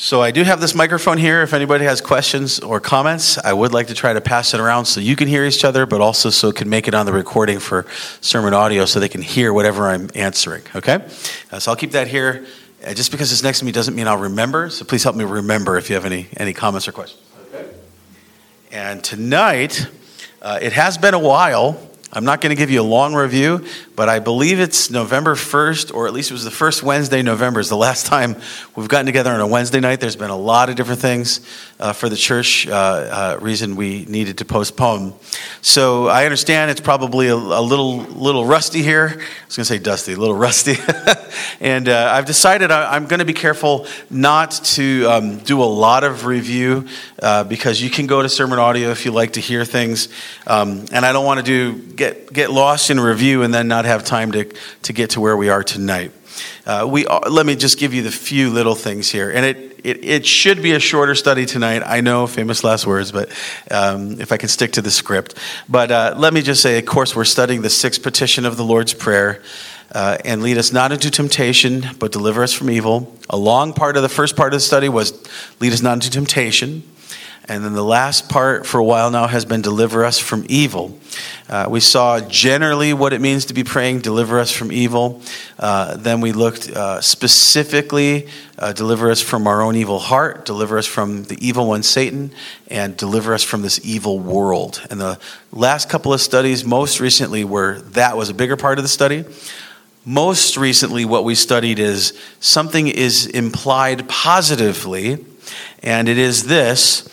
So I do have this microphone here. If anybody has questions or comments, I would like to try to pass it around so you can hear each other, but also so it can make it on the recording for sermon audio so they can hear whatever I'm answering. Okay? Uh, so I'll keep that here. Uh, just because it's next to me doesn't mean I'll remember. So please help me remember if you have any, any comments or questions. Okay. And tonight, uh, it has been a while I'm not going to give you a long review, but I believe it's November 1st, or at least it was the first Wednesday November, is the last time we've gotten together on a Wednesday night. There's been a lot of different things uh, for the church, uh, uh, reason we needed to postpone. So I understand it's probably a, a little, little rusty here. I was going to say dusty, a little rusty. and uh, I've decided I, am going to be careful not to um, do a lot of review uh, because you can go to sermon audio if you like to hear things. Um, and I don't want to do get, get lost in review and then not have time to, to get to where we are tonight. Uh, we, uh, let me just give you the few little things here. And it, it, it should be a shorter study tonight. I know, famous last words, but um, if I can stick to the script. But uh, let me just say, of course, we're studying the sixth petition of the Lord's Prayer. Uh, and lead us not into temptation, but deliver us from evil. A long part of the first part of the study was lead us not into temptation. And then the last part for a while now has been deliver us from evil. Uh, we saw generally what it means to be praying, deliver us from evil. Uh, then we looked uh, specifically, uh, deliver us from our own evil heart, deliver us from the evil one, Satan, and deliver us from this evil world. And the last couple of studies, most recently, were that was a bigger part of the study. Most recently, what we studied is something is implied positively, and it is this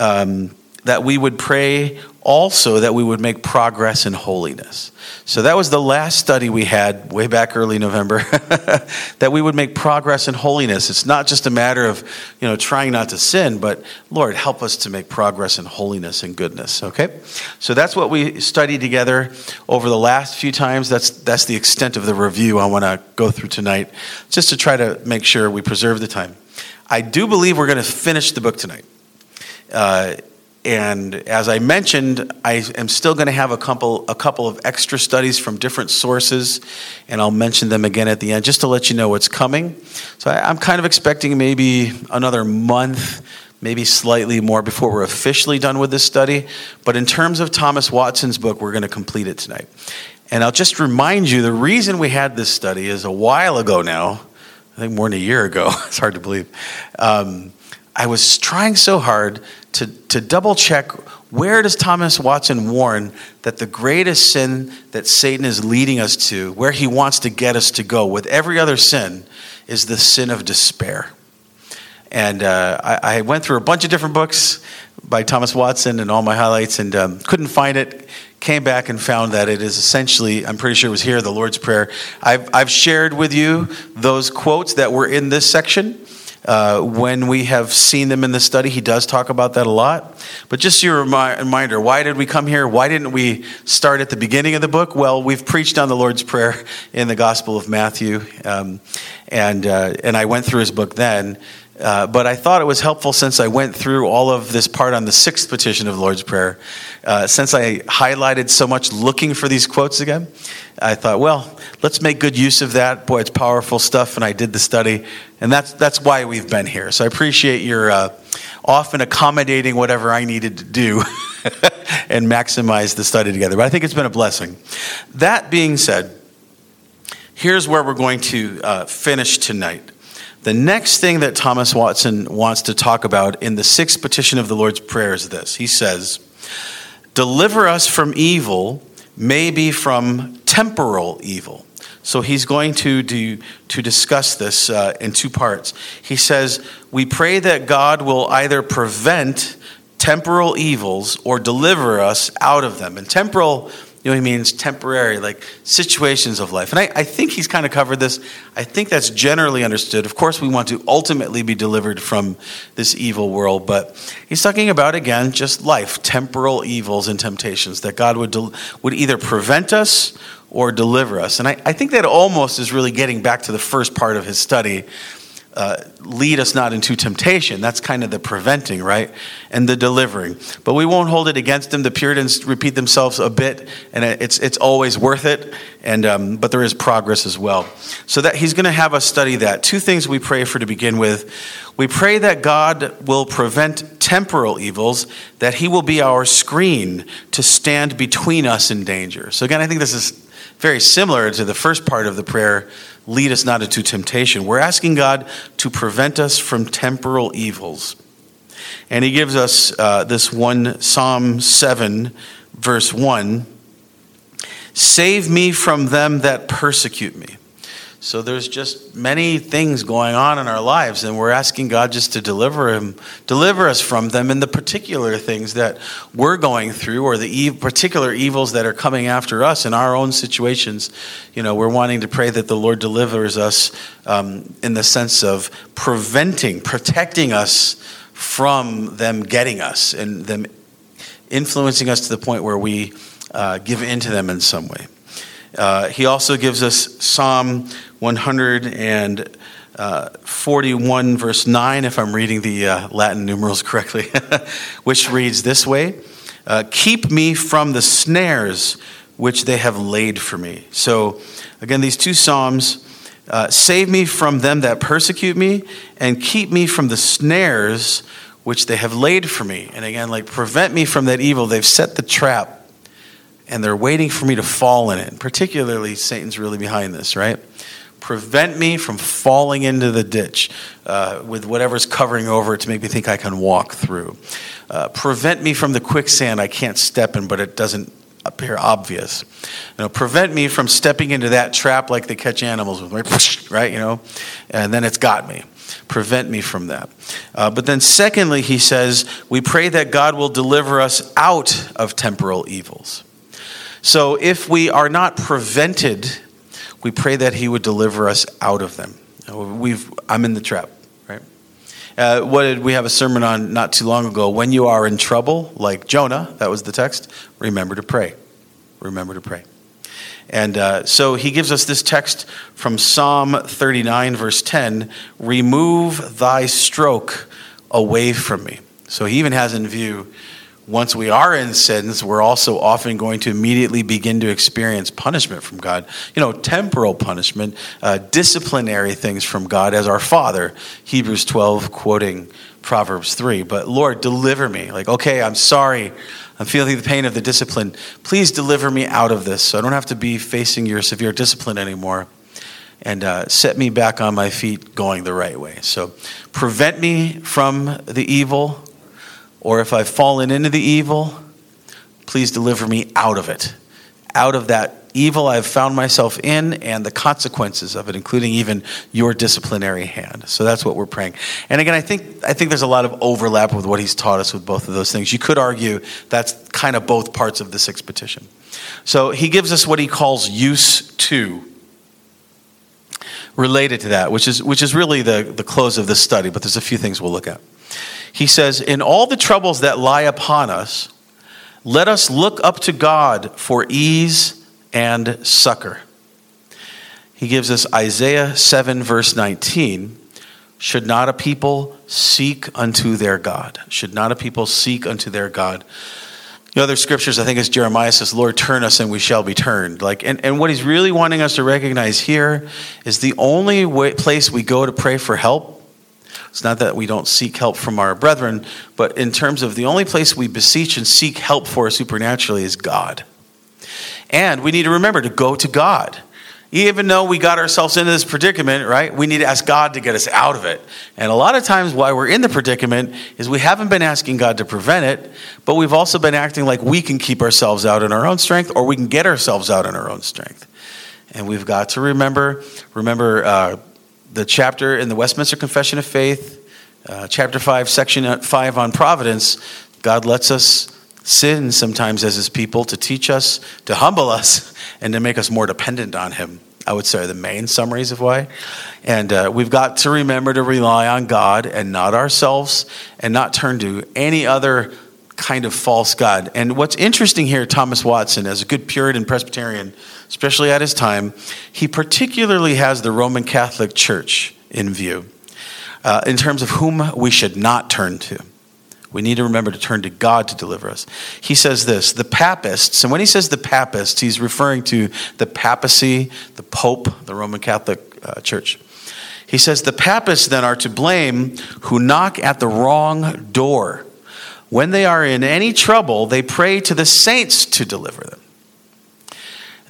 um, that we would pray also that we would make progress in holiness. So that was the last study we had way back early November that we would make progress in holiness. It's not just a matter of, you know, trying not to sin, but Lord, help us to make progress in holiness and goodness, okay? So that's what we studied together over the last few times. That's that's the extent of the review I want to go through tonight just to try to make sure we preserve the time. I do believe we're going to finish the book tonight. Uh, and as I mentioned, I am still going to have a couple, a couple of extra studies from different sources, and I'll mention them again at the end just to let you know what's coming. So I, I'm kind of expecting maybe another month, maybe slightly more before we're officially done with this study. But in terms of Thomas Watson's book, we're going to complete it tonight. And I'll just remind you the reason we had this study is a while ago now, I think more than a year ago. it's hard to believe. Um, I was trying so hard to, to double check where does Thomas Watson warn that the greatest sin that Satan is leading us to, where he wants to get us to go with every other sin, is the sin of despair. And uh, I, I, went through a bunch of different books by Thomas Watson and all my highlights and um, couldn't find it. Came back and found that it is essentially, I'm pretty sure it was here, the Lord's Prayer. I've, I've shared with you those quotes that were in this section. Uh, when we have seen them in the study, he does talk about that a lot. But just your reminder why did we come here? Why didn't we start at the beginning of the book? Well, we've preached on the Lord's Prayer in the Gospel of Matthew, um, and, uh, and I went through his book then. Uh, but I thought it was helpful since I went through all of this part on the sixth petition of the Lord's Prayer. Uh, since I highlighted so much looking for these quotes again, I thought, well, let's make good use of that. Boy, it's powerful stuff, and I did the study, and that's that's why we've been here. So I appreciate your uh, often accommodating whatever I needed to do and maximize the study together. But I think it's been a blessing. That being said, here's where we're going to uh, finish tonight. The next thing that Thomas Watson wants to talk about in the sixth petition of the Lord's Prayer is this. He says, Deliver us from evil, maybe from temporal evil. So he's going to do, to discuss this uh, in two parts. He says, We pray that God will either prevent temporal evils or deliver us out of them. And temporal you know, he means temporary, like situations of life. And I, I think he's kind of covered this. I think that's generally understood. Of course, we want to ultimately be delivered from this evil world, but he's talking about, again, just life, temporal evils and temptations that God would, del- would either prevent us or deliver us. And I, I think that almost is really getting back to the first part of his study uh, lead us not into temptation. That's kind of the preventing, right? And the delivering. But we won't hold it against them. The Puritans repeat themselves a bit, and it's, it's always worth it. And, um, but there is progress as well. So that he's going to have us study that. Two things we pray for to begin with. We pray that God will prevent temporal evils, that he will be our screen to stand between us and danger. So again, I think this is very similar to the first part of the prayer lead us not into temptation. We're asking God to prevent us from temporal evils. And he gives us uh, this one Psalm 7, verse 1 Save me from them that persecute me. So there's just many things going on in our lives, and we're asking God just to deliver him, deliver us from them, and the particular things that we're going through, or the particular evils that are coming after us in our own situations. You know, we're wanting to pray that the Lord delivers us um, in the sense of preventing, protecting us from them getting us and them influencing us to the point where we uh, give in to them in some way. Uh, he also gives us Psalm 141, verse 9, if I'm reading the uh, Latin numerals correctly, which reads this way uh, Keep me from the snares which they have laid for me. So, again, these two Psalms. Uh, save me from them that persecute me, and keep me from the snares which they have laid for me. And again, like prevent me from that evil. They've set the trap and they're waiting for me to fall in it. Particularly, Satan's really behind this, right? Prevent me from falling into the ditch uh, with whatever's covering over it to make me think I can walk through. Uh, prevent me from the quicksand I can't step in, but it doesn't appear obvious. You know, prevent me from stepping into that trap like they catch animals with, right? right? You know, and then it's got me. Prevent me from that. Uh, but then, secondly, he says, we pray that God will deliver us out of temporal evils. So if we are not prevented, we pray that He would deliver us out of them. We've, I'm in the trap, right? Uh, what did we have a sermon on not too long ago? When you are in trouble, like Jonah, that was the text, remember to pray. Remember to pray. And uh, so he gives us this text from Psalm 39, verse 10 Remove thy stroke away from me. So he even has in view once we are in sins, we're also often going to immediately begin to experience punishment from God. You know, temporal punishment, uh, disciplinary things from God as our Father. Hebrews 12, quoting Proverbs 3. But Lord, deliver me. Like, okay, I'm sorry. I'm feeling the pain of the discipline. Please deliver me out of this so I don't have to be facing your severe discipline anymore. And uh, set me back on my feet going the right way. So prevent me from the evil or if I've fallen into the evil, please deliver me out of it, out of that evil I've found myself in and the consequences of it, including even your disciplinary hand. So that's what we're praying. And again, I think I think there's a lot of overlap with what he's taught us with both of those things. You could argue that's kind of both parts of the sixth petition. So he gives us what he calls use to related to that, which is which is really the, the close of this study, but there's a few things we'll look at. He says, In all the troubles that lie upon us, let us look up to God for ease and succor. He gives us Isaiah 7, verse 19. Should not a people seek unto their God? Should not a people seek unto their God? The other scriptures, I think, is Jeremiah says, Lord, turn us and we shall be turned. Like, and, and what he's really wanting us to recognize here is the only way, place we go to pray for help it's not that we don't seek help from our brethren, but in terms of the only place we beseech and seek help for supernaturally is God. And we need to remember to go to God. Even though we got ourselves into this predicament, right? We need to ask God to get us out of it. And a lot of times, why we're in the predicament is we haven't been asking God to prevent it, but we've also been acting like we can keep ourselves out in our own strength or we can get ourselves out in our own strength. And we've got to remember, remember uh, the chapter in the Westminster Confession of Faith, uh, chapter 5, section 5 on providence, God lets us sin sometimes as his people to teach us, to humble us, and to make us more dependent on him. I would say the main summaries of why. And uh, we've got to remember to rely on God and not ourselves and not turn to any other kind of false God. And what's interesting here, Thomas Watson, as a good Puritan Presbyterian, especially at his time, he particularly has the Roman Catholic Church in view. uh, in terms of whom we should not turn to. We need to remember to turn to God to deliver us. He says this the papists, and when he says the papists, he's referring to the papacy, the Pope, the Roman Catholic uh, Church. He says the papists then are to blame who knock at the wrong door. When they are in any trouble, they pray to the saints to deliver them.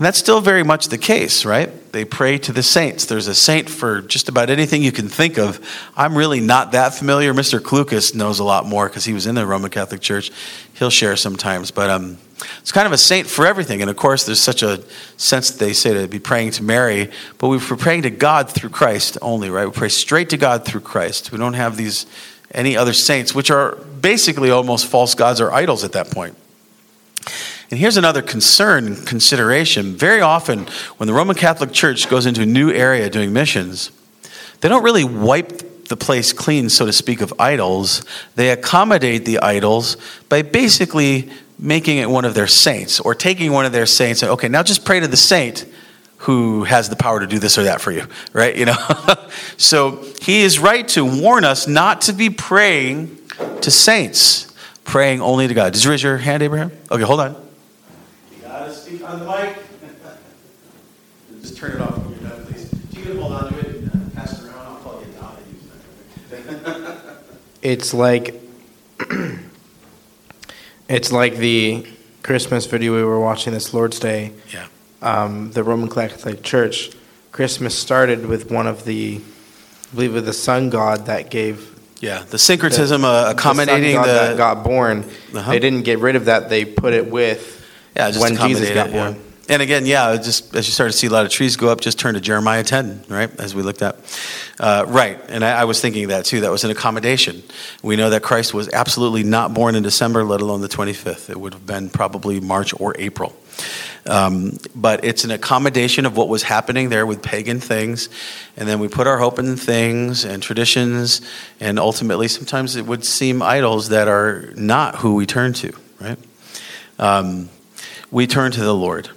And that's still very much the case, right? They pray to the saints. There's a saint for just about anything you can think of. I'm really not that familiar. Mr. Klukas knows a lot more because he was in the Roman Catholic Church. He'll share sometimes, but um, it's kind of a saint for everything. And of course, there's such a sense that they say to be praying to Mary, but we're praying to God through Christ only, right? We pray straight to God through Christ. We don't have these any other saints, which are basically almost false gods or idols at that point. And here's another concern, consideration. Very often, when the Roman Catholic Church goes into a new area doing missions, they don't really wipe the place clean, so to speak, of idols. They accommodate the idols by basically making it one of their saints or taking one of their saints and, okay, now just pray to the saint who has the power to do this or that for you, right? You know? so he is right to warn us not to be praying to saints, praying only to God. Did you raise your hand, Abraham? Okay, hold on speak on the mic. Just turn it off when you're done, please. Do you can hold on to it and uh, pass it around. I'll call you down. it's like it's like the Christmas video we were watching this Lord's Day. Yeah. Um, the Roman Catholic Church. Christmas started with one of the, I believe, with the sun god that gave. Yeah, the syncretism the, uh, accommodating the, the that got born. Uh-huh. They didn't get rid of that. They put it with yeah, just when Jesus got born. Yeah. And again, yeah, just as you start to see a lot of trees go up, just turn to Jeremiah 10, right? As we looked at. Uh, right. And I, I, was thinking that too. That was an accommodation. We know that Christ was absolutely not born in December, let alone the 25th. It would have been probably March or April. Um, but it's an accommodation of what was happening there with pagan things. And then we put our hope in things and traditions. And ultimately, sometimes it would seem idols that are not who we turn to, right? Um, we turn to the Lord.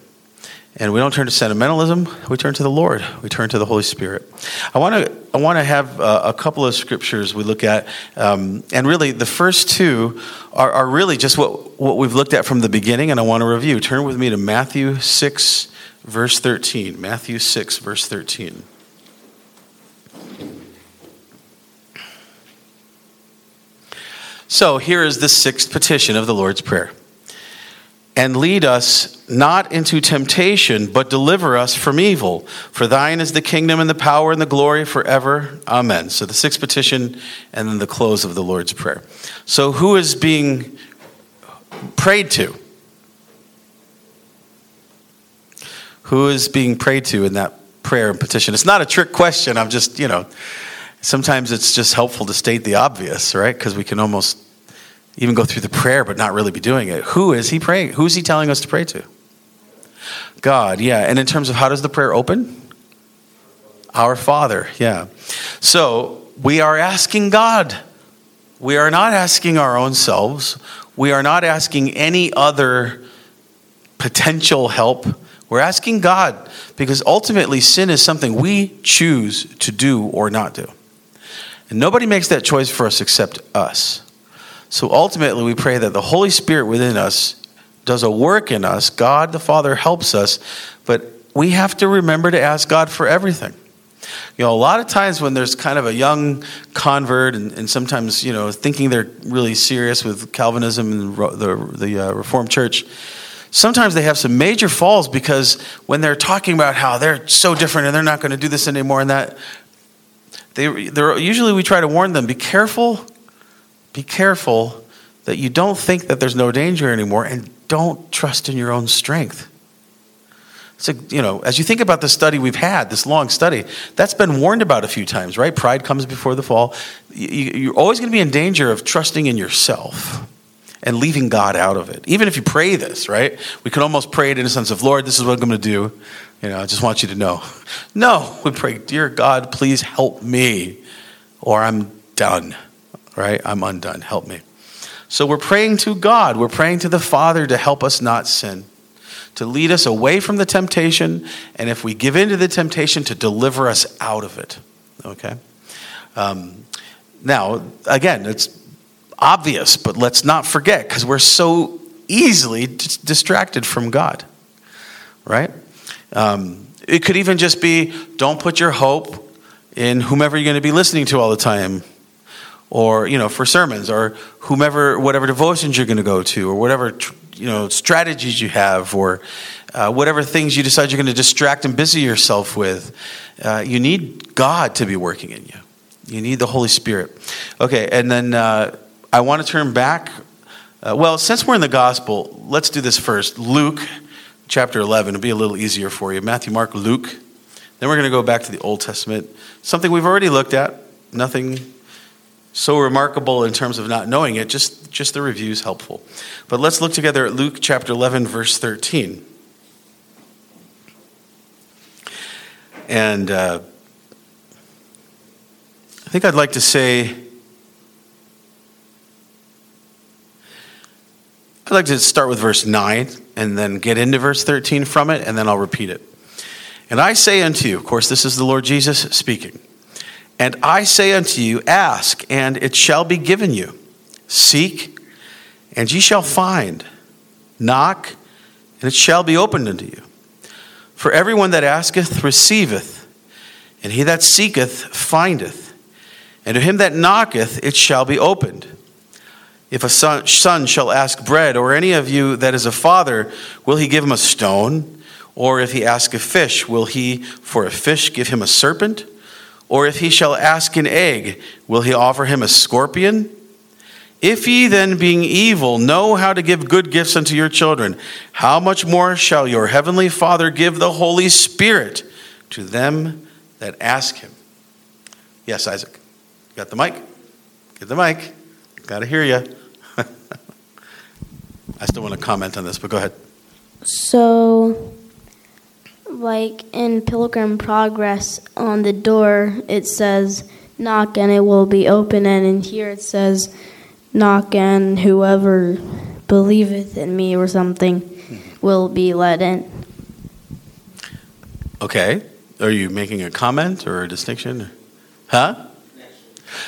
And we don't turn to sentimentalism, we turn to the Lord. We turn to the Holy Spirit. I want to I want to have uh, a couple of scriptures we look at. Um, and really, the first two are, are really just what, what we've looked at from the beginning, and I want to review. Turn with me to Matthew 6, verse 13. Matthew 6, verse 13. So here is the sixth petition of the Lord's Prayer and lead us not into temptation, but deliver us from evil. For thine is the kingdom and the power and the glory forever. Amen. So the sixth petition and then the close of the Lord's Prayer. So who is being prayed to? Who is being prayed to in that prayer and petition? It's not a trick question. I'm just, you know, sometimes it's just helpful to state the obvious, right? Because we can almost even go through the prayer but not really be doing it. Who is he praying? Who is he telling us to pray to? God, yeah. And in terms of how does the prayer open? Our Father, yeah. So we are asking God. We are not asking our own selves. We are not asking any other potential help. We're asking God because ultimately sin is something we choose to do or not do. And nobody makes that choice for us except us. So ultimately, we pray that the Holy Spirit within us does a work in us. God the Father helps us, but we have to remember to ask God for everything. You know, a lot of times when there's kind of a young convert, and, and sometimes, you know, thinking they're really serious with Calvinism and the, the uh, Reformed Church, sometimes they have some major falls because when they're talking about how they're so different and they're not going to do this anymore and that, they, they're, usually we try to warn them be careful be careful that you don't think that there's no danger anymore and don't trust in your own strength. So, you know, as you think about the study we've had, this long study, that's been warned about a few times, right? Pride comes before the fall. You're always going to be in danger of trusting in yourself and leaving God out of it. Even if you pray this, right? We can almost pray it in a sense of, Lord, this is what I'm going to do. You know, I just want you to know. No, we pray, Dear God, please help me, or I'm done right? I'm undone. Help me. So we're praying to God. We're praying to the Father to help us not sin, to lead us away from the temptation, and if we give in to the temptation, to deliver us out of it. Okay? Um, now, again, it's obvious, but let's not forget because we're so easily d- distracted from God, right? Um, it could even just be don't put your hope in whomever you're going to be listening to all the time or you know for sermons or whomever whatever devotions you're going to go to or whatever you know strategies you have or uh, whatever things you decide you're going to distract and busy yourself with uh, you need god to be working in you. You need the holy spirit. Okay and then uh, i want to turn back uh, well since we're in the gospel let's do this first. Luke chapter 11 it'll be a little easier for you. Matthew mark luke. Then we're going to go back to the old testament. Something we've already looked at nothing so remarkable in terms of not knowing it, just, just the review is helpful. But let's look together at Luke chapter 11, verse 13. And uh, I think I'd like to say, I'd like to start with verse 9 and then get into verse 13 from it, and then I'll repeat it. And I say unto you, of course, this is the Lord Jesus speaking. And I say unto you, ask, and it shall be given you. Seek, and ye shall find. Knock, and it shall be opened unto you. For everyone that asketh receiveth, and he that seeketh findeth. And to him that knocketh it shall be opened. If a son, son shall ask bread, or any of you that is a father, will he give him a stone? Or if he ask a fish, will he for a fish give him a serpent? Or if he shall ask an egg, will he offer him a scorpion? If ye then, being evil, know how to give good gifts unto your children, how much more shall your heavenly Father give the Holy Spirit to them that ask him? Yes, Isaac. Got the mic? Get the mic. Got to hear you. I still want to comment on this, but go ahead. So, like in Pilgrim Progress, on the door it says, knock and it will be open, and in here it says, knock and whoever believeth in me or something mm-hmm. will be let in. Okay. Are you making a comment or a distinction? Huh?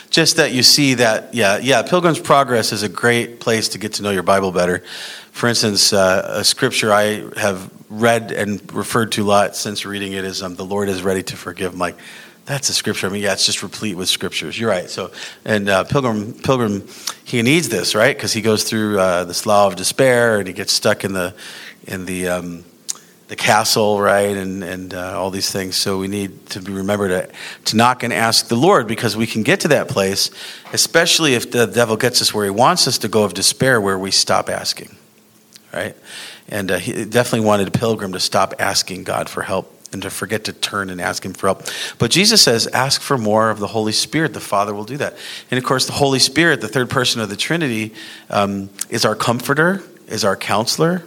Just that you see that, yeah, yeah, Pilgrim's Progress is a great place to get to know your Bible better. For instance, uh, a scripture I have read and referred to a lot since reading it is um, the Lord is ready to forgive. I'm like, that's a scripture. I mean, yeah, it's just replete with scriptures. You're right. So, and uh, Pilgrim, Pilgrim, he needs this, right? Because he goes through uh, the slough of despair and he gets stuck in the, in the, um, the castle, right, and and uh, all these things. So we need to be remember to to knock and ask the Lord because we can get to that place, especially if the devil gets us where he wants us to go of despair, where we stop asking, right? And uh, he definitely wanted a pilgrim to stop asking God for help and to forget to turn and ask him for help. But Jesus says, ask for more of the Holy Spirit. The Father will do that. And of course, the Holy Spirit, the third person of the Trinity, um, is our comforter, is our counselor.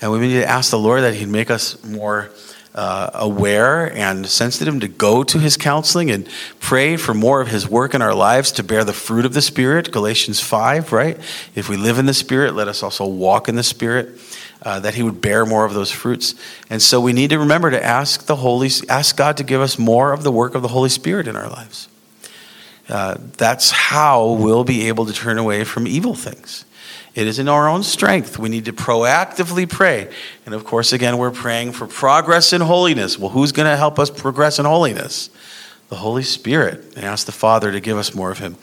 And we need to ask the Lord that He'd make us more uh, aware and sensitive to go to His counseling and pray for more of His work in our lives to bear the fruit of the Spirit. Galatians 5, right? If we live in the Spirit, let us also walk in the Spirit. Uh, that he would bear more of those fruits, and so we need to remember to ask the Holy, ask God to give us more of the work of the Holy Spirit in our lives. Uh, that's how we'll be able to turn away from evil things. It is in our own strength. We need to proactively pray. And of course, again, we're praying for progress in holiness. Well, who's going to help us progress in holiness? The Holy Spirit. And ask the Father to give us more of Him.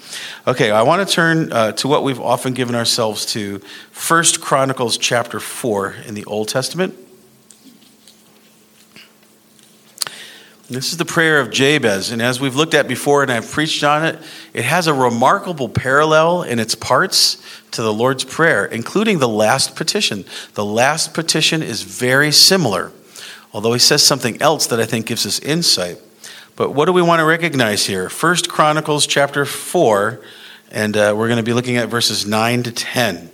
Okay, I want to turn uh, to what we've often given ourselves to First Chronicles chapter 4 in the Old Testament. This is the prayer of Jabez, and as we've looked at before and I've preached on it, it has a remarkable parallel in its parts to the Lord's Prayer, including the last petition. The last petition is very similar, although he says something else that I think gives us insight. But what do we want to recognize here? First Chronicles chapter 4, and uh, we're going to be looking at verses 9 to 10.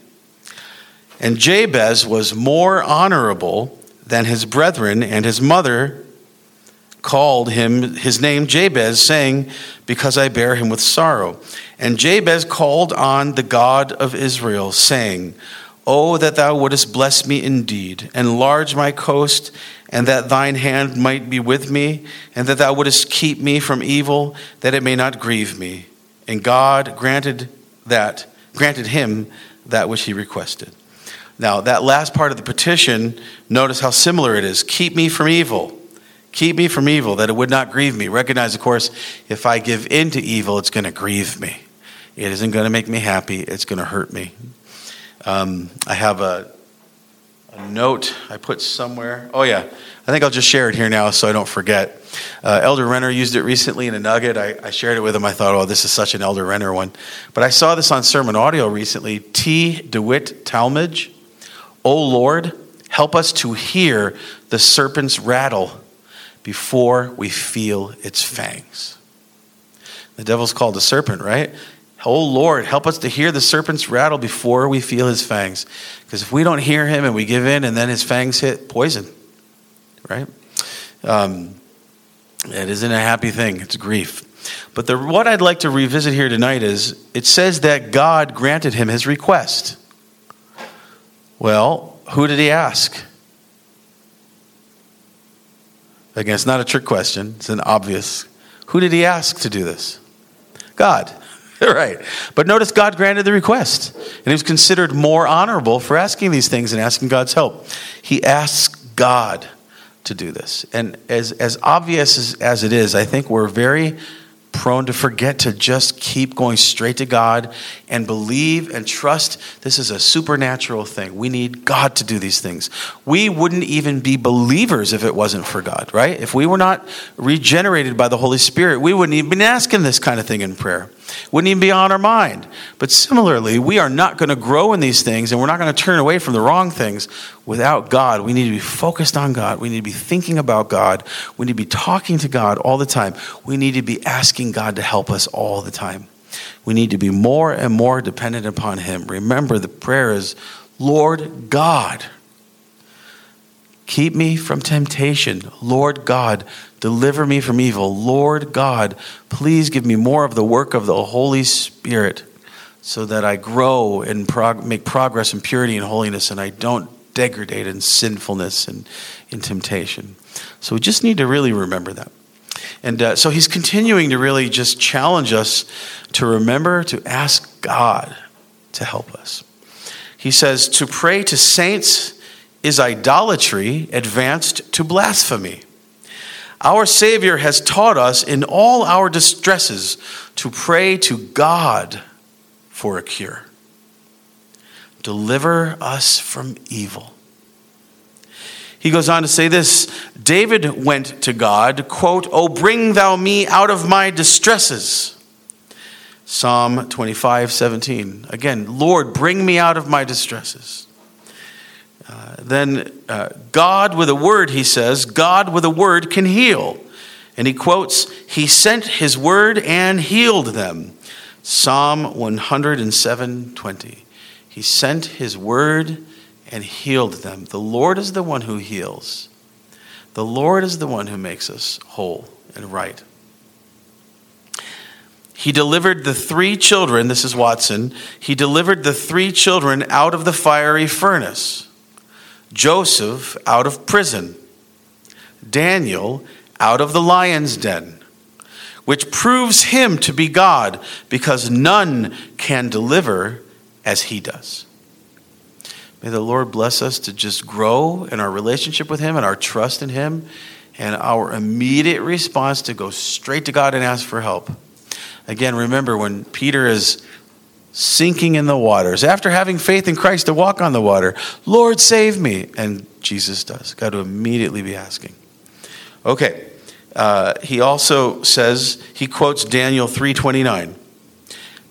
And Jabez was more honorable than his brethren, and his mother called him his name Jabez, saying, Because I bear him with sorrow. And Jabez called on the God of Israel, saying, Oh, that thou wouldest bless me indeed, enlarge my coast, and that thine hand might be with me, and that thou wouldest keep me from evil, that it may not grieve me. And God granted that, granted him that which he requested. Now, that last part of the petition, notice how similar it is. Keep me from evil. Keep me from evil, that it would not grieve me. Recognize, of course, if I give in to evil, it's going to grieve me. It isn't going to make me happy, it's going to hurt me. Um, I have a, a, note I put somewhere. Oh, yeah. I think I'll just share it here now so I don't forget. Uh, Elder Renner used it recently in a nugget. I, I, shared it with him. I thought, oh, this is such an Elder Renner one. But I saw this on sermon audio recently. T. DeWitt Talmage. O Lord, help us to hear the serpent's rattle before we feel its fangs. The devil's called a serpent, right? Oh Lord, help us to hear the serpent's rattle before we feel his fangs. Because if we don't hear him and we give in and then his fangs hit, poison, right? Um, it isn't a happy thing, it's grief. But the, what I'd like to revisit here tonight is it says that God granted him his request. Well, who did he ask? Again, it's not a trick question, it's an obvious. Who did he ask to do this? God. right. But notice God granted the request, and he was considered more honorable for asking these things and asking God's help. He asked God to do this. And as, as obvious as, as it is, I think we're very prone to forget to just keep going straight to God and believe and trust this is a supernatural thing. We need God to do these things. We wouldn't even be believers if it wasn't for God, right? If we were not regenerated by the Holy Spirit, we wouldn't even be asking this kind of thing in prayer. Wouldn't even be on our mind. But similarly, we are not going to grow in these things and we're not going to turn away from the wrong things without God. We need to be focused on God. We need to be thinking about God. We need to be talking to God all the time. We need to be asking God to help us all the time. We need to be more and more dependent upon Him. Remember, the prayer is, Lord God, keep me from temptation. Lord God, Deliver me from evil. Lord God, please give me more of the work of the Holy Spirit so that I grow and prog- make progress in purity and holiness and I don't degrade in sinfulness and in temptation. So we just need to really remember that. And uh, so he's continuing to really just challenge us to remember to ask God to help us. He says, To pray to saints is idolatry advanced to blasphemy. Our Savior has taught us in all our distresses to pray to God for a cure. Deliver us from evil. He goes on to say this David went to God, quote, Oh, bring thou me out of my distresses. Psalm 25, 17. Again, Lord, bring me out of my distresses. Uh, then uh, God with a word, he says, God with a word can heal. And he quotes, He sent his word and healed them. Psalm 107 20. He sent his word and healed them. The Lord is the one who heals. The Lord is the one who makes us whole and right. He delivered the three children, this is Watson, he delivered the three children out of the fiery furnace. Joseph out of prison, Daniel out of the lion's den, which proves him to be God because none can deliver as he does. May the Lord bless us to just grow in our relationship with him and our trust in him and our immediate response to go straight to God and ask for help. Again, remember when Peter is sinking in the waters, after having faith in Christ to walk on the water, Lord, save me. And Jesus does. Got to immediately be asking. Okay. Uh, he also says, he quotes Daniel 3.29.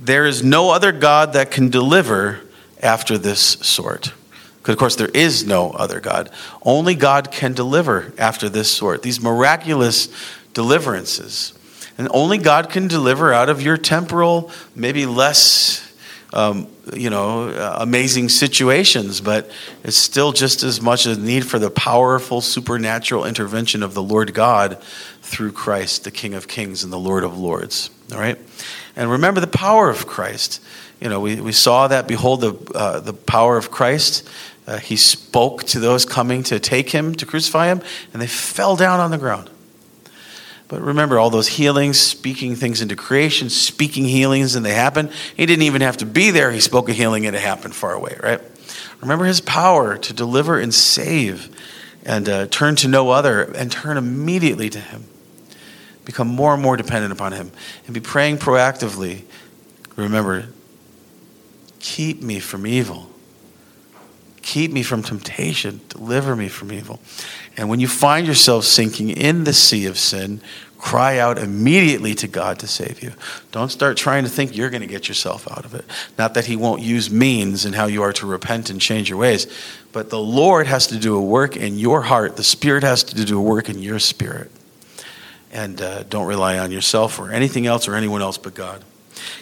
There is no other God that can deliver after this sort. Because, of course, there is no other God. Only God can deliver after this sort. These miraculous deliverances. And only God can deliver out of your temporal, maybe less um, you know, uh, amazing situations, but it's still just as much a need for the powerful supernatural intervention of the Lord God through Christ, the King of Kings and the Lord of Lords. All right? And remember the power of Christ. You know, we, we saw that, behold, the, uh, the power of Christ. Uh, he spoke to those coming to take him, to crucify him, and they fell down on the ground. But remember all those healings, speaking things into creation, speaking healings, and they happen. He didn't even have to be there. He spoke a healing and it happened far away, right? Remember his power to deliver and save and uh, turn to no other and turn immediately to him. Become more and more dependent upon him and be praying proactively. Remember, keep me from evil. Keep me from temptation. Deliver me from evil. And when you find yourself sinking in the sea of sin, cry out immediately to God to save you. Don't start trying to think you're going to get yourself out of it. Not that He won't use means in how you are to repent and change your ways, but the Lord has to do a work in your heart. The Spirit has to do a work in your spirit. And uh, don't rely on yourself or anything else or anyone else but God.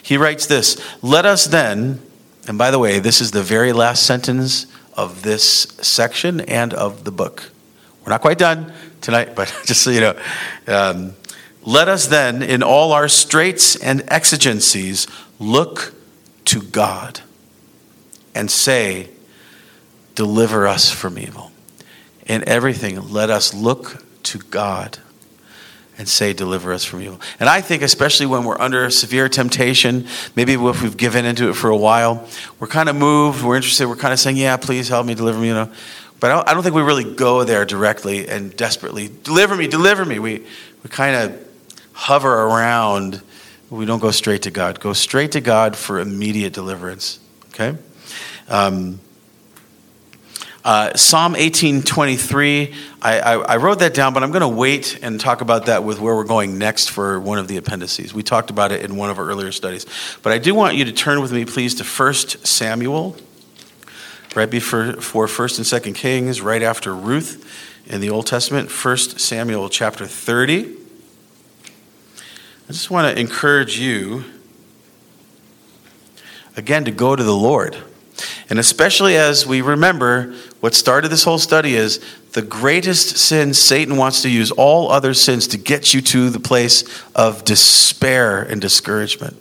He writes this Let us then, and by the way, this is the very last sentence of this section and of the book. We're not quite done tonight, but just so you know. Um, let us then, in all our straits and exigencies, look to God and say, Deliver us from evil. In everything, let us look to God and say, Deliver us from evil. And I think, especially when we're under severe temptation, maybe if we've given into it for a while, we're kind of moved, we're interested, we're kind of saying, Yeah, please help me, deliver me, you know. But I don't think we really go there directly and desperately, Deliver me, deliver me. We, we kind of hover around. We don't go straight to God. Go straight to God for immediate deliverance. Okay? Um, uh, Psalm 18:23. I, I, I, wrote that down, but I'm going to wait and talk about that with where we're going next for one of the appendices. We talked about it in one of our earlier studies, but I do want you to turn with me, please, to 1 Samuel, right before for First and Second Kings, right after Ruth in the Old Testament. 1 Samuel chapter 30. I just want to encourage you again to go to the Lord. And especially as we remember what started this whole study is the greatest sin Satan wants to use all other sins to get you to the place of despair and discouragement.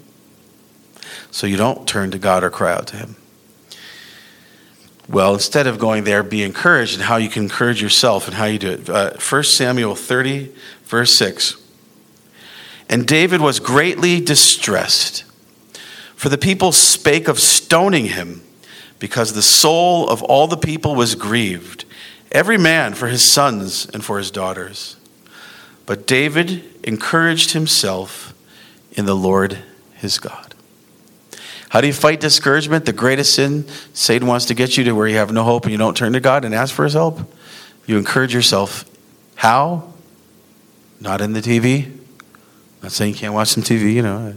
So you don't turn to God or cry out to him. Well, instead of going there, be encouraged in how you can encourage yourself and how you do it. Uh, 1 Samuel 30, verse 6. And David was greatly distressed, for the people spake of stoning him because the soul of all the people was grieved, every man for his sons and for his daughters. But David encouraged himself in the Lord his God. How do you fight discouragement? The greatest sin Satan wants to get you to where you have no hope and you don't turn to God and ask for his help. You encourage yourself. How? Not in the TV. Not saying you can't watch some TV, you know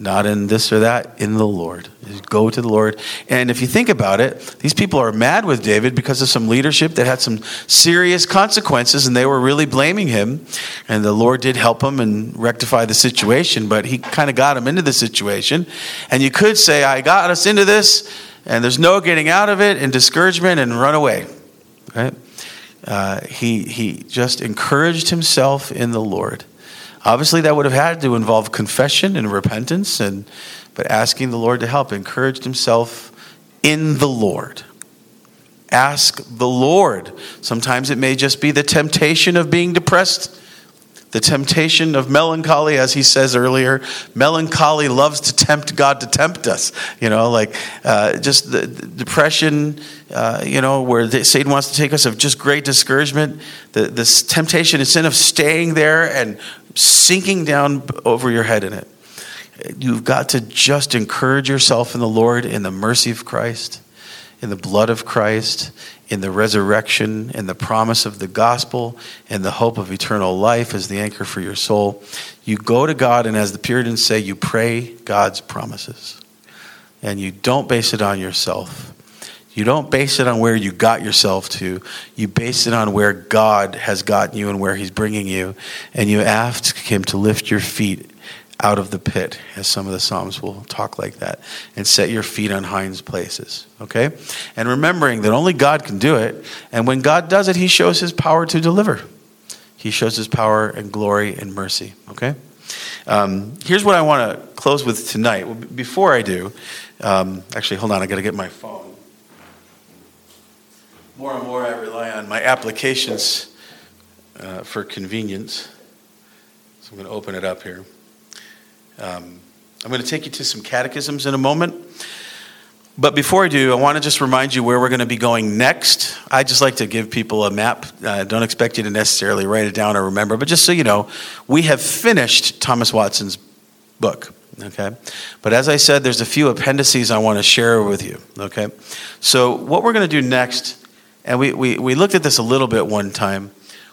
not in this or that, in the Lord. Go to the Lord. And if you think about it, these people are mad with David because of some leadership that had some serious consequences, and they were really blaming him. And the Lord did help him and rectify the situation, but he kind of got him into the situation. And you could say, I got us into this, and there's no getting out of it, and discouragement, and run away. Right? Uh, he, he just encouraged himself in the Lord. Obviously, that would have had to involve confession and repentance, and, but asking the Lord to help, encouraged himself in the Lord. Ask the Lord. Sometimes it may just be the temptation of being depressed the temptation of melancholy, as he says earlier. Melancholy loves to tempt God to tempt us. You know, like uh, just the, the depression, uh, you know, where the, Satan wants to take us of just great discouragement. The, this temptation and sin of staying there and sinking down over your head in it. You've got to just encourage yourself in the Lord, in the mercy of Christ, in the blood of Christ, in the resurrection, in the promise of the gospel, and the hope of eternal life as the anchor for your soul. You go to God, and as the Puritans say, you pray God's promises. And you don't base it on yourself. You don't base it on where you got yourself to. You base it on where God has gotten you and where He's bringing you. And you ask Him to lift your feet out of the pit, as some of the Psalms will talk like that, and set your feet on hinds places. Okay? And remembering that only God can do it, and when God does it, He shows His power to deliver. He shows His power and glory and mercy. Okay? Um, here's what I want to close with tonight. Before I do, um, actually, hold on, I got to get my phone. More and more, I rely on my applications uh, for convenience. So I'm going to open it up here. Um, I'm going to take you to some catechisms in a moment. But before I do, I want to just remind you where we're going to be going next. I just like to give people a map. I don't expect you to necessarily write it down or remember, but just so you know, we have finished Thomas Watson's book. Okay? But as I said, there's a few appendices I want to share with you. Okay? So, what we're going to do next, and we, we, we looked at this a little bit one time,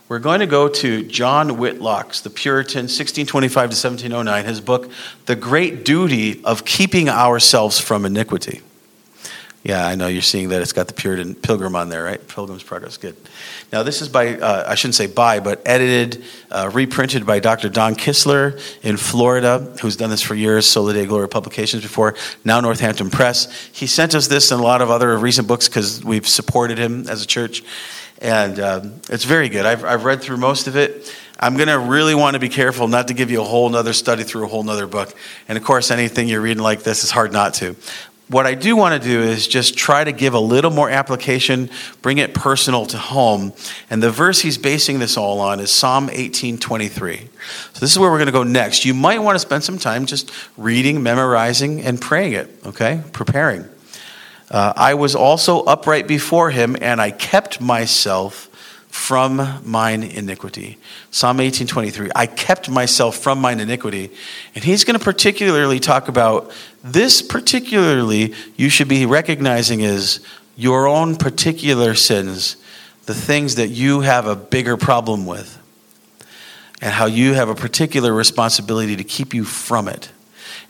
we're going to go to John Whitlock's, the Puritan, 1625 to 1709, his book, The Great Duty of Keeping Ourselves from Iniquity. Yeah, I know you're seeing that it's got the Puritan Pilgrim on there, right? Pilgrim's Progress, good. Now, this is by, uh, I shouldn't say by, but edited, uh, reprinted by Dr. Don Kistler in Florida, who's done this for years, Soli Deo Gloria Publications before, now Northampton Press. He sent us this and a lot of other recent books because we've supported him as a church. And um, it's very good. I've, I've read through most of it. I'm going to really want to be careful not to give you a whole nother study through a whole nother book. And of course, anything you're reading like this is hard not to. What I do want to do is just try to give a little more application, bring it personal to home. And the verse he's basing this all on is Psalm 18:23. So this is where we're going to go next. You might want to spend some time just reading, memorizing, and praying it, okay? Preparing. Uh, I was also upright before him, and I kept myself from mine iniquity. Psalm 18:23. I kept myself from mine iniquity. And he's going to particularly talk about this particularly you should be recognizing is your own particular sins, the things that you have a bigger problem with. And how you have a particular responsibility to keep you from it.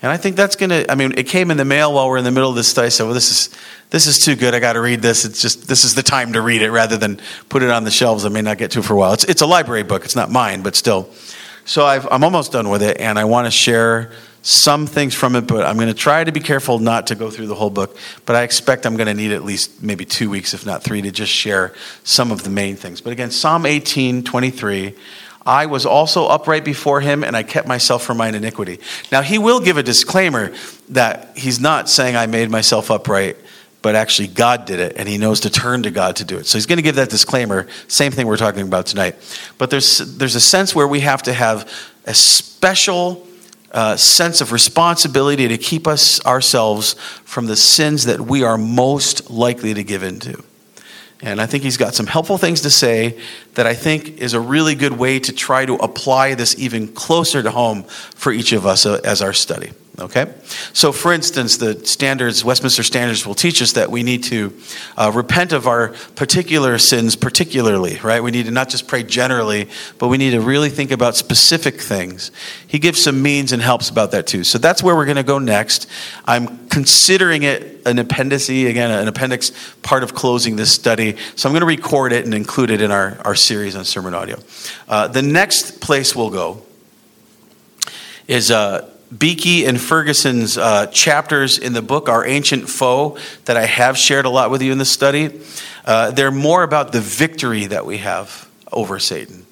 And I think that's going to, I mean, it came in the mail while we're in the middle of this study. Said, well, this is, this is too good. I got to read this. It's just, this is the time to read it rather than put it on the shelves. I may not get to for a while. It's, it's a library book. It's not mine, but still. So i am almost done with it, and I want to share some things from it, but I'm going to try to be careful not to go through the whole book. But I expect I'm going to need at least maybe two weeks, if not three, to just share some of the main things. But again, Psalm 18, 23. I was also upright before him, and I kept myself from mine iniquity. Now, he will give a disclaimer that he's not saying I made myself upright, but actually God did it, and he knows to turn to God to do it. So he's going to give that disclaimer. Same thing we're talking about tonight. But there's, there's a sense where we have to have a special uh, sense of responsibility to keep us ourselves from the sins that we are most likely to give into. And I think he's got some helpful things to say that I think is a really good way to try to apply this even closer to home for each of us uh, as our study. Okay? So, for instance, the standards, Westminster Standards, will teach us that we need to uh, repent of our particular sins, particularly, right? We need to not just pray generally, but we need to really think about specific things. He gives some means and helps about that too. So, that's where we're going to go next. I'm considering it an appendice, again, an appendix part of closing this study. So, I'm going to record it and include it in our, our series on sermon audio. Uh, the next place we'll go is. Uh, Beeke and Ferguson's uh, chapters in the book, Our Ancient Foe, that I have shared a lot with you in the study. Uh, they're more about the victory that we have over Satan.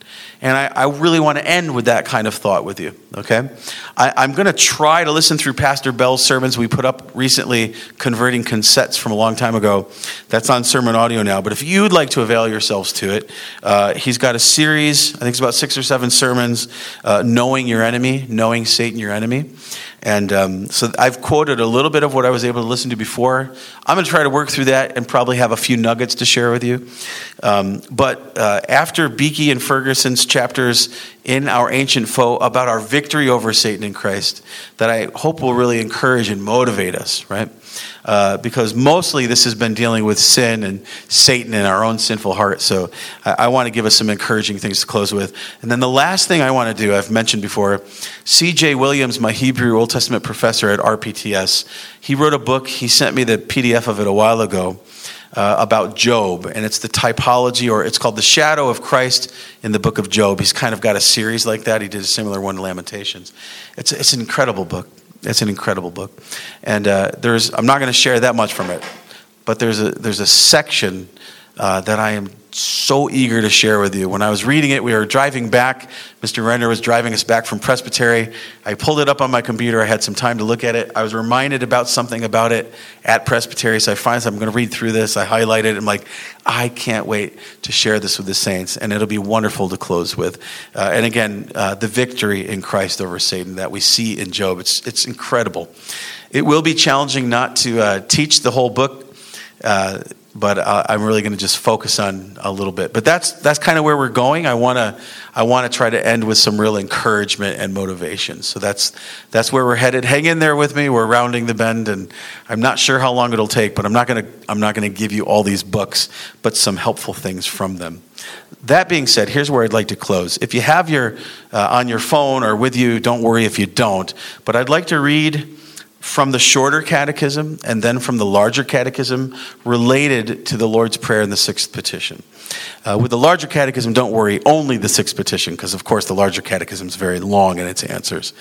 And I, I, really want to end with that kind of thought with you, okay? I, am going to try to listen through Pastor Bell's sermons we put up recently, converting cassettes from a long time ago. That's on sermon audio now. But if you'd like to avail yourselves to it, uh, he's got a series, I think it's about six or seven sermons, uh, Knowing Your Enemy, Knowing Satan Your Enemy. And um, so I've quoted a little bit of what I was able to listen to before. I'm going to try to work through that and probably have a few nuggets to share with you. Um, but uh, after Beeke and Ferguson's chapters in Our Ancient Foe about our victory over Satan in Christ, that I hope will really encourage and motivate us, right? Uh, because mostly this has been dealing with sin and Satan in our own sinful heart. So I, I want to give us some encouraging things to close with. And then the last thing I want to do, I've mentioned before, C.J. Williams, my Hebrew Old Testament professor at RPTS, he wrote a book. He sent me the PDF of it a while ago. uh, about Job, and it's the typology, or it's called the shadow of Christ in the book of Job. He's kind of got a series like that. He did a similar one to Lamentations. It's, it's an incredible book. It's an incredible book, and uh, there's I'm not going to share that much from it, but there's a there's a section uh, that I am so eager to share with you. When I was reading it, we were driving back. Mr. Renner was driving us back from Presbytery. I pulled it up on my computer. I had some time to look at it. I was reminded about something about it at Presbytery, so I finally I'm going to read through this. I highlighted it. I'm like, I can't wait to share this with the saints, and it'll be wonderful to close with. Uh, and again, uh, the victory in Christ over Satan that we see in Job. It's, it's incredible. It will be challenging not to uh, teach the whole book uh, but uh, I'm really going to just focus on a little bit. But that's that's kind of where we're going. I want to I want to try to end with some real encouragement and motivation. So that's that's where we're headed. Hang in there with me. We're rounding the bend, and I'm not sure how long it'll take. But I'm not going to I'm not going to give you all these books, but some helpful things from them. That being said, here's where I'd like to close. If you have your uh, on your phone or with you, don't worry if you don't. But I'd like to read from the shorter catechism and then from the larger catechism related to the Lord's Prayer and the sixth petition. Uh, with the larger catechism, don't worry, only the sixth petition, because of course the larger catechism is very long in its answers.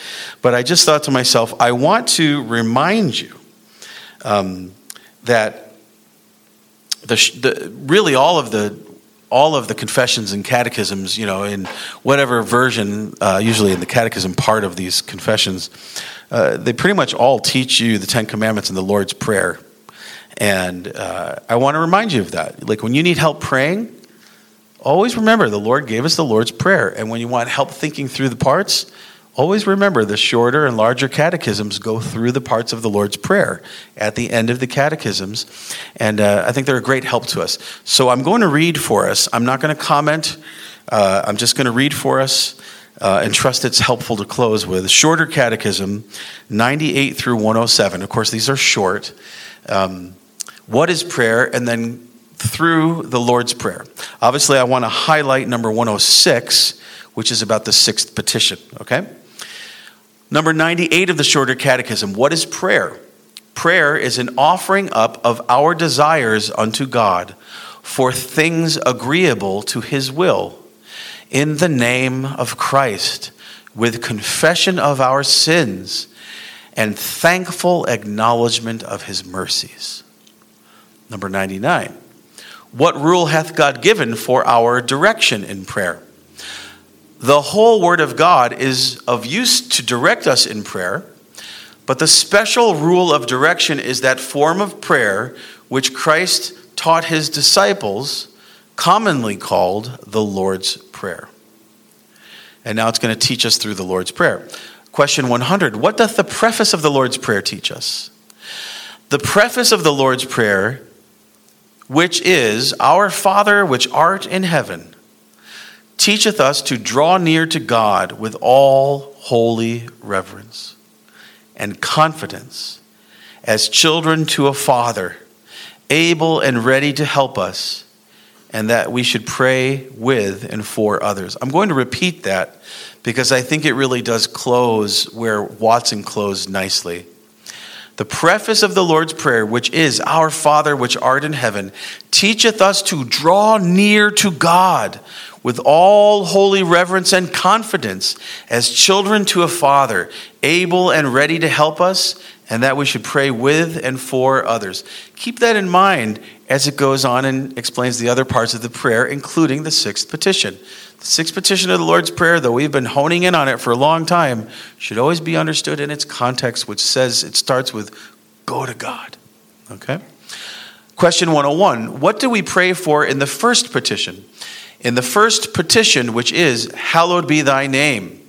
But I just thought to myself, I want to remind you um, that the, the, really all of the all of the confessions and catechisms, you know, in whatever version, uh, usually in the catechism part of these confessions, uh, they pretty much all teach you the Ten Commandments and the Lord's Prayer. And uh, I want to remind you of that. Like when you need help praying, always remember the Lord gave us the Lord's Prayer. And when you want help thinking through the parts, always remember the shorter and larger catechisms go through the parts of the Lord's Prayer at the end of the catechisms. And uh, I think they're a great help to us. So I'm going to read for us. I'm not going to comment, uh, I'm just going to read for us uh, and trust it's helpful to close with. Shorter Catechism, 98 through 107. Of course, these are short. Um, what is prayer? And then through the Lord's Prayer. Obviously, I want to highlight number 106, which is about the sixth petition, okay? Number 98 of the Shorter Catechism. What is prayer? Prayer is an offering up of our desires unto God for things agreeable to his will in the name of Christ with confession of our sins and thankful acknowledgement of his mercies. Number 99. What rule hath God given for our direction in prayer? The whole Word of God is of use to direct us in prayer, but the special rule of direction is that form of prayer which Christ taught his disciples, commonly called the Lord's Prayer. And now it's going to teach us through the Lord's Prayer. Question 100 What doth the preface of the Lord's Prayer teach us? The preface of the Lord's Prayer, which is, Our Father which art in heaven, teacheth us to draw near to God with all holy reverence and confidence, as children to a Father, able and ready to help us and that we should pray with and for others. I'm going to repeat that because I think it really does close where Watson closed nicely. The preface of the Lord's Prayer, which is, Our Father which art in heaven, teacheth us to draw near to God with all holy reverence and confidence as children to a Father, able and ready to help us, and that we should pray with and for others. Keep that in mind as it goes on and explains the other parts of the prayer, including the sixth petition. The sixth petition of the Lord's Prayer, though we've been honing in on it for a long time, should always be understood in its context, which says it starts with go to God. Okay? Question 101 What do we pray for in the first petition? In the first petition, which is, Hallowed be thy name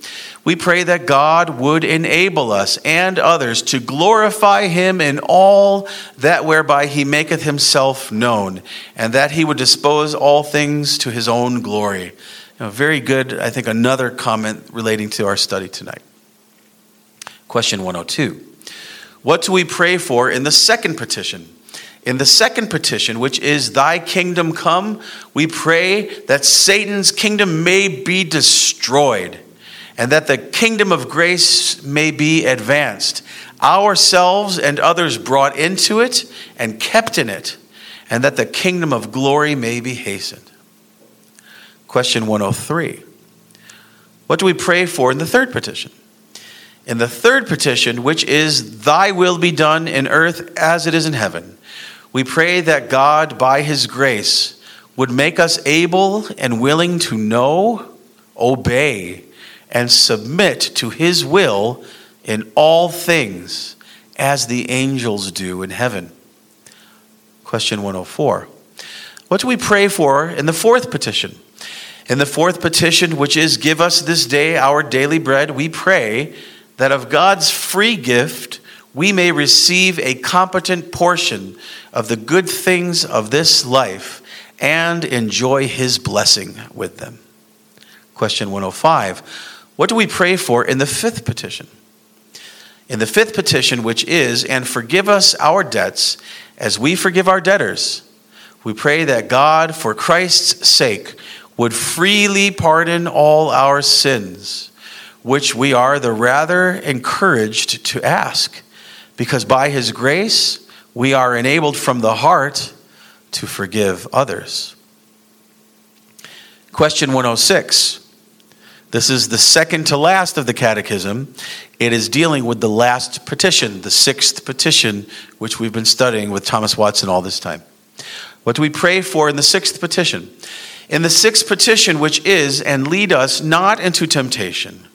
we pray that God would enable us and others to glorify him in all that whereby he maketh himself known, and that he would dispose all things to his own glory. Very good, I think, another comment relating to our study tonight. Question 102 What do we pray for in the second petition? In the second petition, which is, Thy kingdom come, we pray that Satan's kingdom may be destroyed and that the kingdom of grace may be advanced, ourselves and others brought into it and kept in it, and that the kingdom of glory may be hastened. Question 103 What do we pray for in the third petition? In the third petition, which is, Thy will be done in earth as it is in heaven, we pray that God, by His grace, would make us able and willing to know, obey, and submit to His will in all things, as the angels do in heaven. Question 104 What do we pray for in the fourth petition? In the fourth petition, which is, Give us this day our daily bread, we pray that of God's free gift we may receive a competent portion of the good things of this life and enjoy his blessing with them. Question 105 What do we pray for in the fifth petition? In the fifth petition, which is, And forgive us our debts as we forgive our debtors, we pray that God, for Christ's sake, would freely pardon all our sins, which we are the rather encouraged to ask, because by his grace we are enabled from the heart to forgive others. Question 106. This is the second to last of the catechism. It is dealing with the last petition, the sixth petition, which we've been studying with Thomas Watson all this time. What do we pray for in the sixth petition? In the sixth petition, which is, and lead us not into temptation,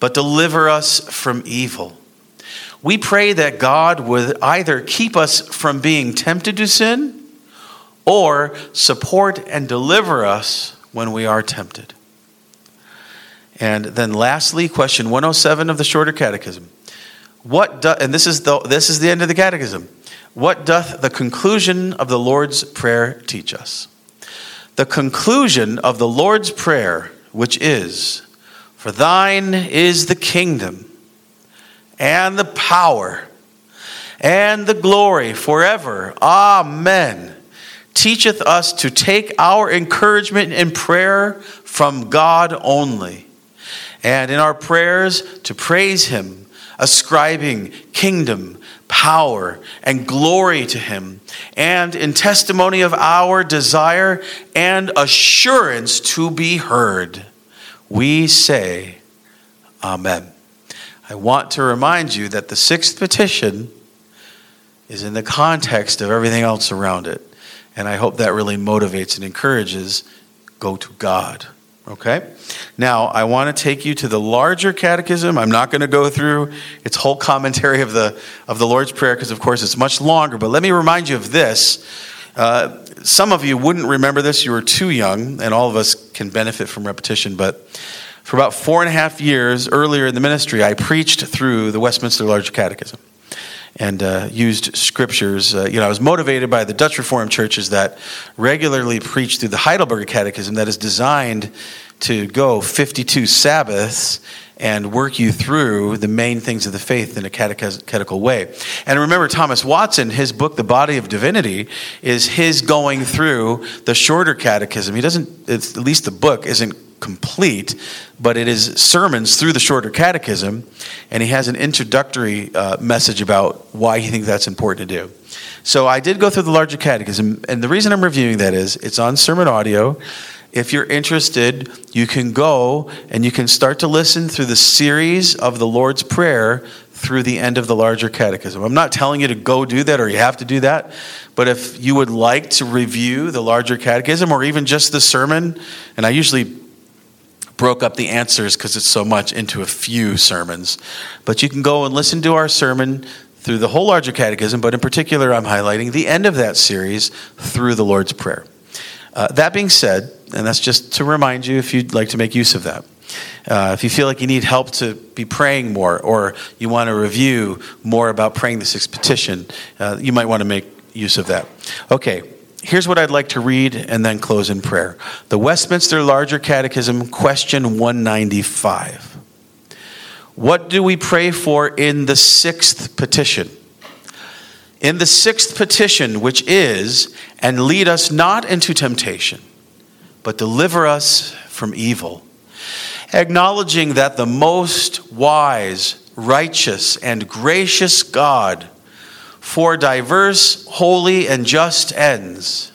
but deliver us from evil. We pray that God would either keep us from being tempted to sin or support and deliver us when we are tempted. And then lastly, question 107 of the shorter catechism. What do, and this is the this is the end of the catechism. What doth the conclusion of the Lord's prayer teach us? The conclusion of the Lord's prayer, which is, For thine is the kingdom and the power and the glory forever. Amen. Teacheth us to take our encouragement in prayer from God only and in our prayers to praise Him, ascribing kingdom, power, and glory to Him, and in testimony of our desire and assurance to be heard, we say, Amen. I want to remind you that the sixth petition is in the context of everything else around it. And I hope that really motivates and encourages go to God. Okay? Now, I want to take you to the larger catechism. I'm not going to go through its whole commentary of the, of the Lord's Prayer because, of course, it's much longer. But let me remind you of this. Uh, some of you wouldn't remember this. You were too young, and all of us can benefit from repetition. But for about four and a half years earlier in the ministry, I preached through the Westminster Larger Catechism and uh, used scriptures. Uh, you know, I was motivated by the Dutch Reformed churches that regularly preach through the Heidelberg Catechism that is designed to go 52 Sabbaths and work you through the main things of the faith in a catechetical way. And remember, Thomas Watson, his book, The Body of Divinity, is his going through the shorter catechism. He doesn't, at least the book isn't complete, but it is sermons through the shorter catechism, and he has an introductory uh, message about why he thinks that's important to do. So I did go through the larger catechism, and the reason I'm reviewing that is it's on sermon audio. If you're interested, you can go and you can start to listen through the series of the Lord's Prayer through the end of the larger catechism. I'm not telling you to go do that or you have to do that, but if you would like to review the larger catechism or even just the sermon, and I usually broke up the answers because it's so much into a few sermons. But you can go and listen to our sermon through the whole larger catechism, but in particular, I'm highlighting the end of that series through the Lord's Prayer. Uh, that being said, and that's just to remind you if you'd like to make use of that. Uh, if you feel like you need help to be praying more, or you want to review more about praying the sixth petition, uh, you might want to make use of that. Okay, here's what I'd like to read and then close in prayer. The Westminster Larger Catechism, question 195. What do we pray for in the sixth petition? In the sixth petition, which is, and lead us not into temptation, but deliver us from evil. Acknowledging that the most wise, righteous, and gracious God for diverse, holy, and just ends,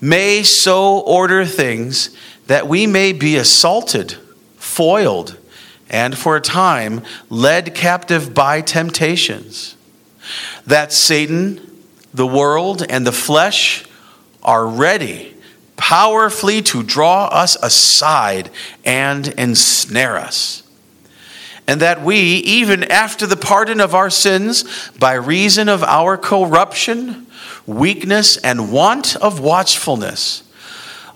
may so order things that we may be assaulted, foiled, and for a time led captive by temptations, that Satan, the world, and the flesh are ready powerfully to draw us aside and ensnare us. And that we, even after the pardon of our sins, by reason of our corruption, weakness, and want of watchfulness,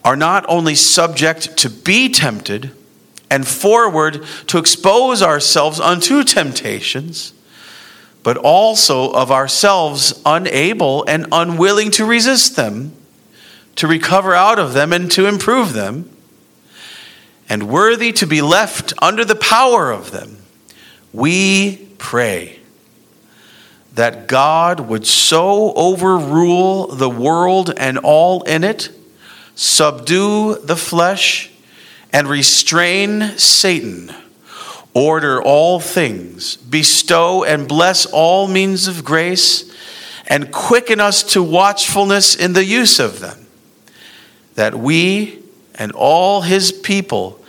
are not only subject to be tempted and forward to expose ourselves unto temptations, but also of ourselves unable and unwilling to resist them to recover out of them and to improve them, and worthy to be left under the power of them, we pray that God would so overrule the world and all in it, subdue the flesh, and restrain Satan, order all things, bestow and bless all means of grace, and quicken us to watchfulness in the use of them that we and all his people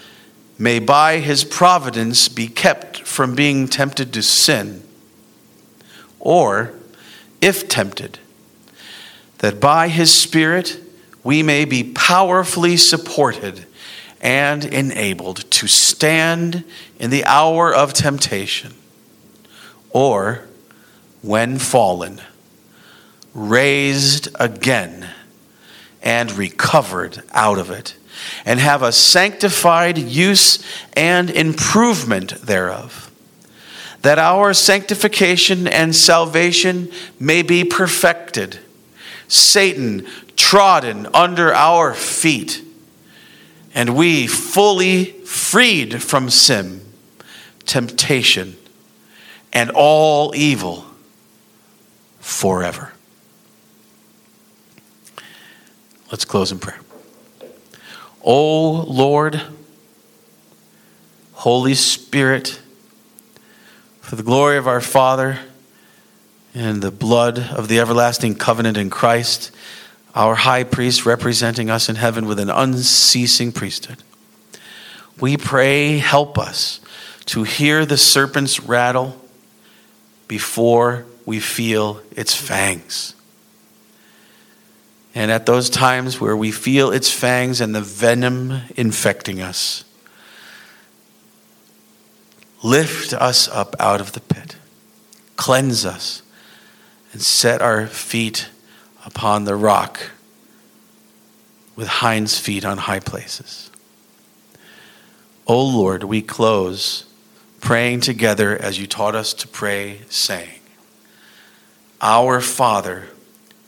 may by his providence be kept from being tempted to sin, or, if tempted, that by his Spirit we may be powerfully supported and enabled to stand in the hour of temptation, or, when fallen, raised again and recovered out of it, and have a sanctified use and improvement thereof, that our sanctification and salvation may be perfected, Satan trodden under our feet, and we fully freed from sin, temptation, and all evil forever. Let's close in prayer. O Lord, Holy Spirit, for the glory of our Father and the blood of the everlasting covenant in Christ, our high priest representing us in heaven with an unceasing priesthood, we pray, help us to hear the serpent's rattle before we feel its fangs. And at those times where we feel its fangs and the venom infecting us, lift us up out of the pit, cleanse us, and set our feet upon the rock with hinds feet on high places. O Lord, we close praying together as you taught us to pray, saying, Our Father,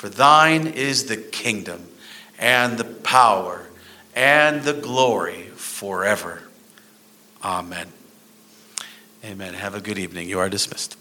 For thine is the kingdom and the power and the glory forever. Amen. Amen. Have a good evening. You are dismissed.